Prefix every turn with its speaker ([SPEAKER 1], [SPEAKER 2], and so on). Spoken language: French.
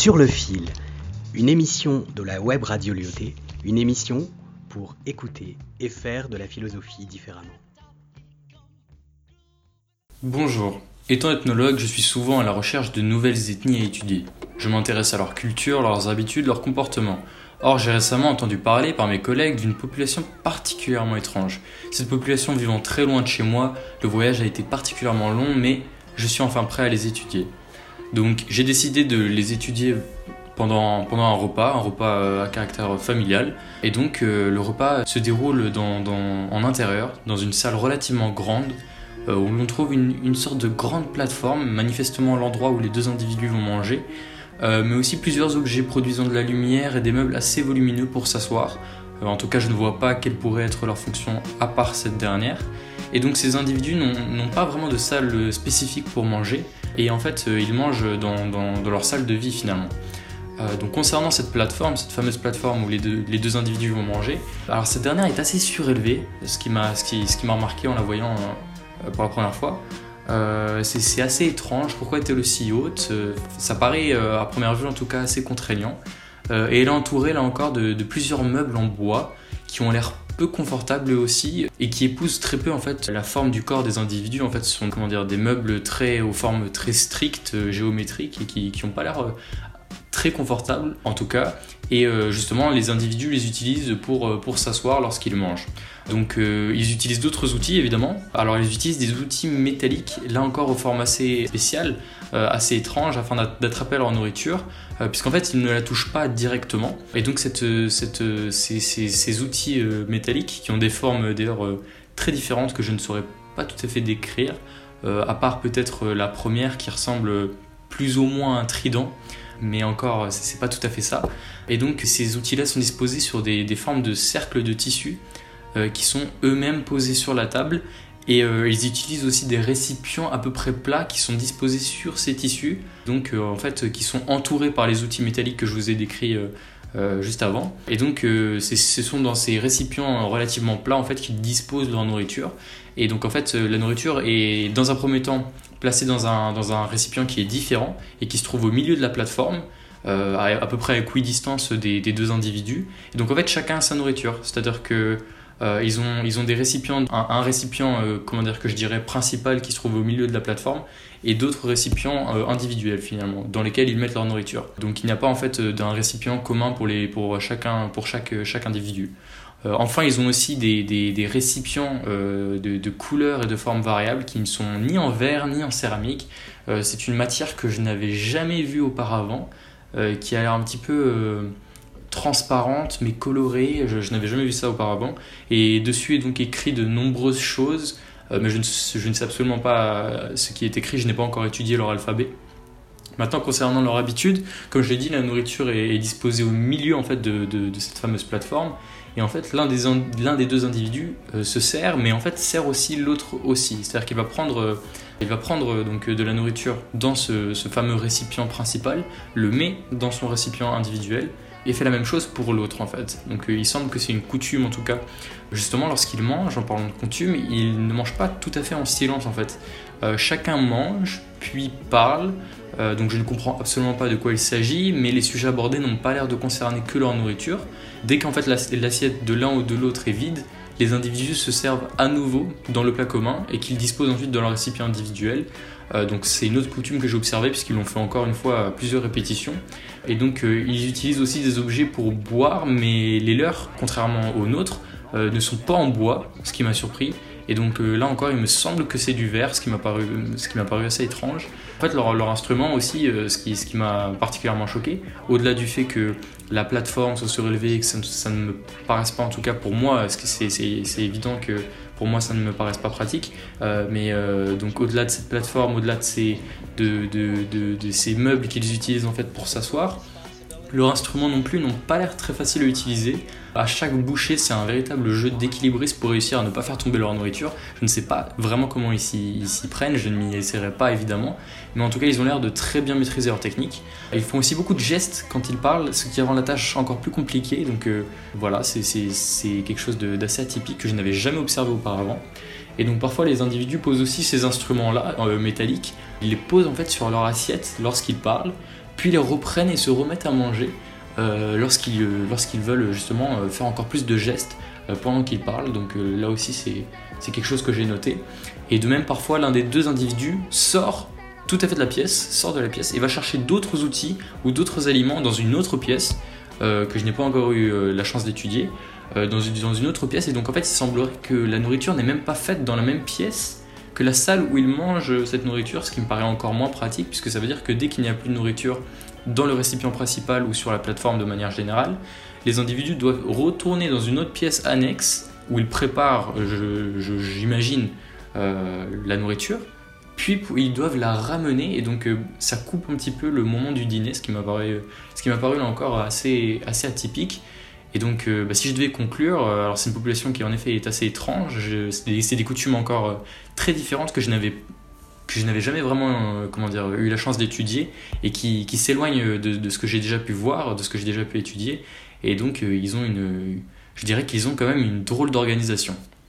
[SPEAKER 1] Sur le fil, une émission de la web radio Lyoté, une émission pour écouter et faire de la philosophie différemment.
[SPEAKER 2] Bonjour. Étant ethnologue, je suis souvent à la recherche de nouvelles ethnies à étudier. Je m'intéresse à leur culture, leurs habitudes, leurs comportements. Or, j'ai récemment entendu parler par mes collègues d'une population particulièrement étrange. Cette population vivant très loin de chez moi, le voyage a été particulièrement long, mais je suis enfin prêt à les étudier. Donc, j'ai décidé de les étudier pendant, un repas, un repas euh, à caractère familial. Et donc, euh, le repas se déroule en intérieur, dans une salle relativement grande, euh, où l'on trouve une, une, sorte de grande plateforme, manifestement l'endroit où les deux individus vont manger, mais aussi plusieurs objets produisant de la lumière et des meubles assez volumineux pour s'asseoir. En tout cas, je ne vois pas quelle pourrait être leur fonction à part cette dernière. Et donc ces individus n'ont pas vraiment de salle spécifique pour manger, et en fait, ils mangent dans, leur salle de vie finalement. donc concernant cette plateforme, cette fameuse plateforme où les deux, individus vont manger, alors cette dernière est assez surélevée, ce qui m'a ce qui, ce qui remarqué en la voyant euh, pour la première fois. Euh, c'est assez étrange. Pourquoi est-elle aussi haute? Euh, Ça paraît, à première vue en tout cas, assez contraignant. et elle est entourée là encore de, plusieurs meubles en bois qui ont l'air peu confortables aussi et qui épousent très peu en fait la forme du corps des individus. En fait, ce sont comment dire des meubles très aux formes très strictes, géométriques et qui n'ont pas l'air très confortables en tout cas. Et justement, les individus les utilisent pour, pour s'asseoir lorsqu'ils mangent. Donc euh, ils utilisent d'autres outils évidemment. Alors ils utilisent des outils métalliques, là encore au forme assez spécial, euh, assez étrange, afin d'attraper leur nourriture, euh, puisqu'en fait ils ne la touchent pas directement. Et donc cette, cette, ces, ces, outils métalliques, qui ont des formes d'ailleurs très différentes que je ne saurais pas tout à fait décrire, à part peut-être la première qui ressemble plus ou moins à un trident, mais encore c'est pas tout à fait ça. Et donc ces outils-là sont disposés sur des, formes de cercles de tissu euh, qui sont eux-mêmes posés sur la table et euh, ils utilisent aussi des récipients à peu près plats qui sont disposés sur ces tissus, donc euh, en fait qui sont entourés par les outils métalliques que je vous ai décrits juste avant. Et donc ce sont dans ces récipients relativement plats en fait qu'ils disposent de leur nourriture. Et donc en fait la nourriture est dans un premier temps placée dans un, dans un récipient qui est différent et qui se trouve au milieu de la plateforme. à, à peu près à équidistance des, des deux individus. Et donc en fait chacun a sa nourriture, c'est-à-dire que euh, ils, ont, ils ont des récipients, un, récipient, euh, comment dire, que je dirais principal qui se trouve au milieu de la plateforme et d'autres récipients euh, individuels finalement, dans lesquels ils mettent leur nourriture. Donc il n'y a pas en fait d'un récipient commun pour, les, pour, chacun, pour chaque, chaque individu. Enfin, ils ont aussi des, récipients de, de, couleurs et de formes variables qui ne sont ni en verre ni en céramique. c'est une matière que je n'avais jamais vue auparavant, qui a l'air un petit peu transparente mais colorée, je, n'avais jamais vu ça auparavant. Et dessus est donc écrit de nombreuses choses, euh, mais je ne, sais absolument pas ce qui est écrit, je n'ai pas encore étudié leur alphabet. Maintenant, concernant leur habitude, comme je l'ai dit, la nourriture est, disposée au milieu en fait de, cette fameuse plateforme. Et en fait, l'un des, des deux individus euh, se sert, mais en fait sert aussi l'autre aussi. C'est-à-dire qu'il va prendre, il va prendre donc de la nourriture dans ce, ce fameux récipient principal, le met dans son récipient individuel, et fait la même chose pour l'autre en fait. Donc euh, il semble que c'est une coutume en tout cas. Justement lorsqu'il mange, en parlant de coutume, il ne mange pas tout à fait en silence en fait. Euh, chacun mange, puis parle, euh, donc je ne comprends absolument pas de quoi il s'agit, mais les sujets abordés n'ont pas l'air de concerner que leur nourriture. Dès qu'en fait l'assiette de l'un ou de l'autre est vide, les individus se servent à nouveau dans le plat commun et qu'ils disposent ensuite de leur récipient individuel. donc c'est une autre coutume que j'ai observée puisqu'ils l'ont fait encore une fois à plusieurs répétitions. Et donc euh, ils utilisent aussi des objets pour boire, mais les leurs, contrairement aux nôtres, euh, ne sont pas en bois, ce qui m'a surpris. Et donc euh, là encore, il me semble que c'est du verre, ce qui m'a paru, ce qui m'a paru assez étrange. En fait, leur, instrument aussi, ce qui, ce qui m'a particulièrement choqué, au-delà du fait que la plateforme soit surélevée et que ça, ne me paraisse pas, en tout cas pour moi, parce que c'est évident que pour moi ça ne me paraisse pas pratique. Euh, mais euh, donc au-delà de cette plateforme, au-delà de ces, de, de, de, ces meubles qu'ils utilisent en fait pour s'asseoir, leurs instruments non plus n'ont pas l'air très faciles à utiliser. À chaque bouchée, c'est un véritable jeu d'équilibriste pour réussir à ne pas faire tomber leur nourriture. Je ne sais pas vraiment comment ils s'y prennent, je ne m'y essaierai pas évidemment, mais en tout cas, ils ont l'air de très bien maîtriser leur technique. Ils font aussi beaucoup de gestes quand ils parlent, ce qui rend la tâche encore plus compliquée. Donc euh, voilà, c'est quelque chose d'assez atypique que je n'avais jamais observé auparavant. Et donc parfois les individus posent aussi ces instruments-là, euh, métalliques, ils les posent en fait sur leur assiette lorsqu'ils parlent, puis ils reprennent et se remettent à manger lorsqu'ils lorsqu'ils veulent justement faire encore plus de gestes pendant qu'ils parlent. Donc là aussi, c'est quelque chose que j'ai noté. Et de même, parfois, l'un des deux individus sort tout à fait de la pièce, sort de la pièce et va chercher d'autres outils ou d'autres aliments dans une autre pièce que je n'ai pas encore eu la chance d'étudier. Euh, dans, une, autre pièce. Et donc en fait, il semblerait que la nourriture n'est même pas faite dans la même pièce que la salle où il mange cette nourriture, ce qui me paraît encore moins pratique, puisque ça veut dire que dès qu'il n'y a plus de nourriture dans le récipient principal ou sur la plateforme de manière générale, les individus doivent retourner dans une autre pièce annexe où ils préparent, j'imagine, euh, la nourriture, puis ils doivent la ramener et donc euh, ça coupe un petit peu le moment du dîner, ce qui m'a paru, encore assez atypique. Et donc, euh, bah, si je devais conclure, euh, alors c'est une population qui en effet est assez étrange, c'est des, coutumes encore euh, très différentes que je n'avais que je n'avais jamais vraiment comment dire, eu la chance d'étudier et qui, qui s'éloignent de, de, ce que j'ai déjà pu voir, de ce que j'ai déjà pu étudier. Et donc, ils ont une, je dirais qu'ils ont quand même une drôle d'organisation.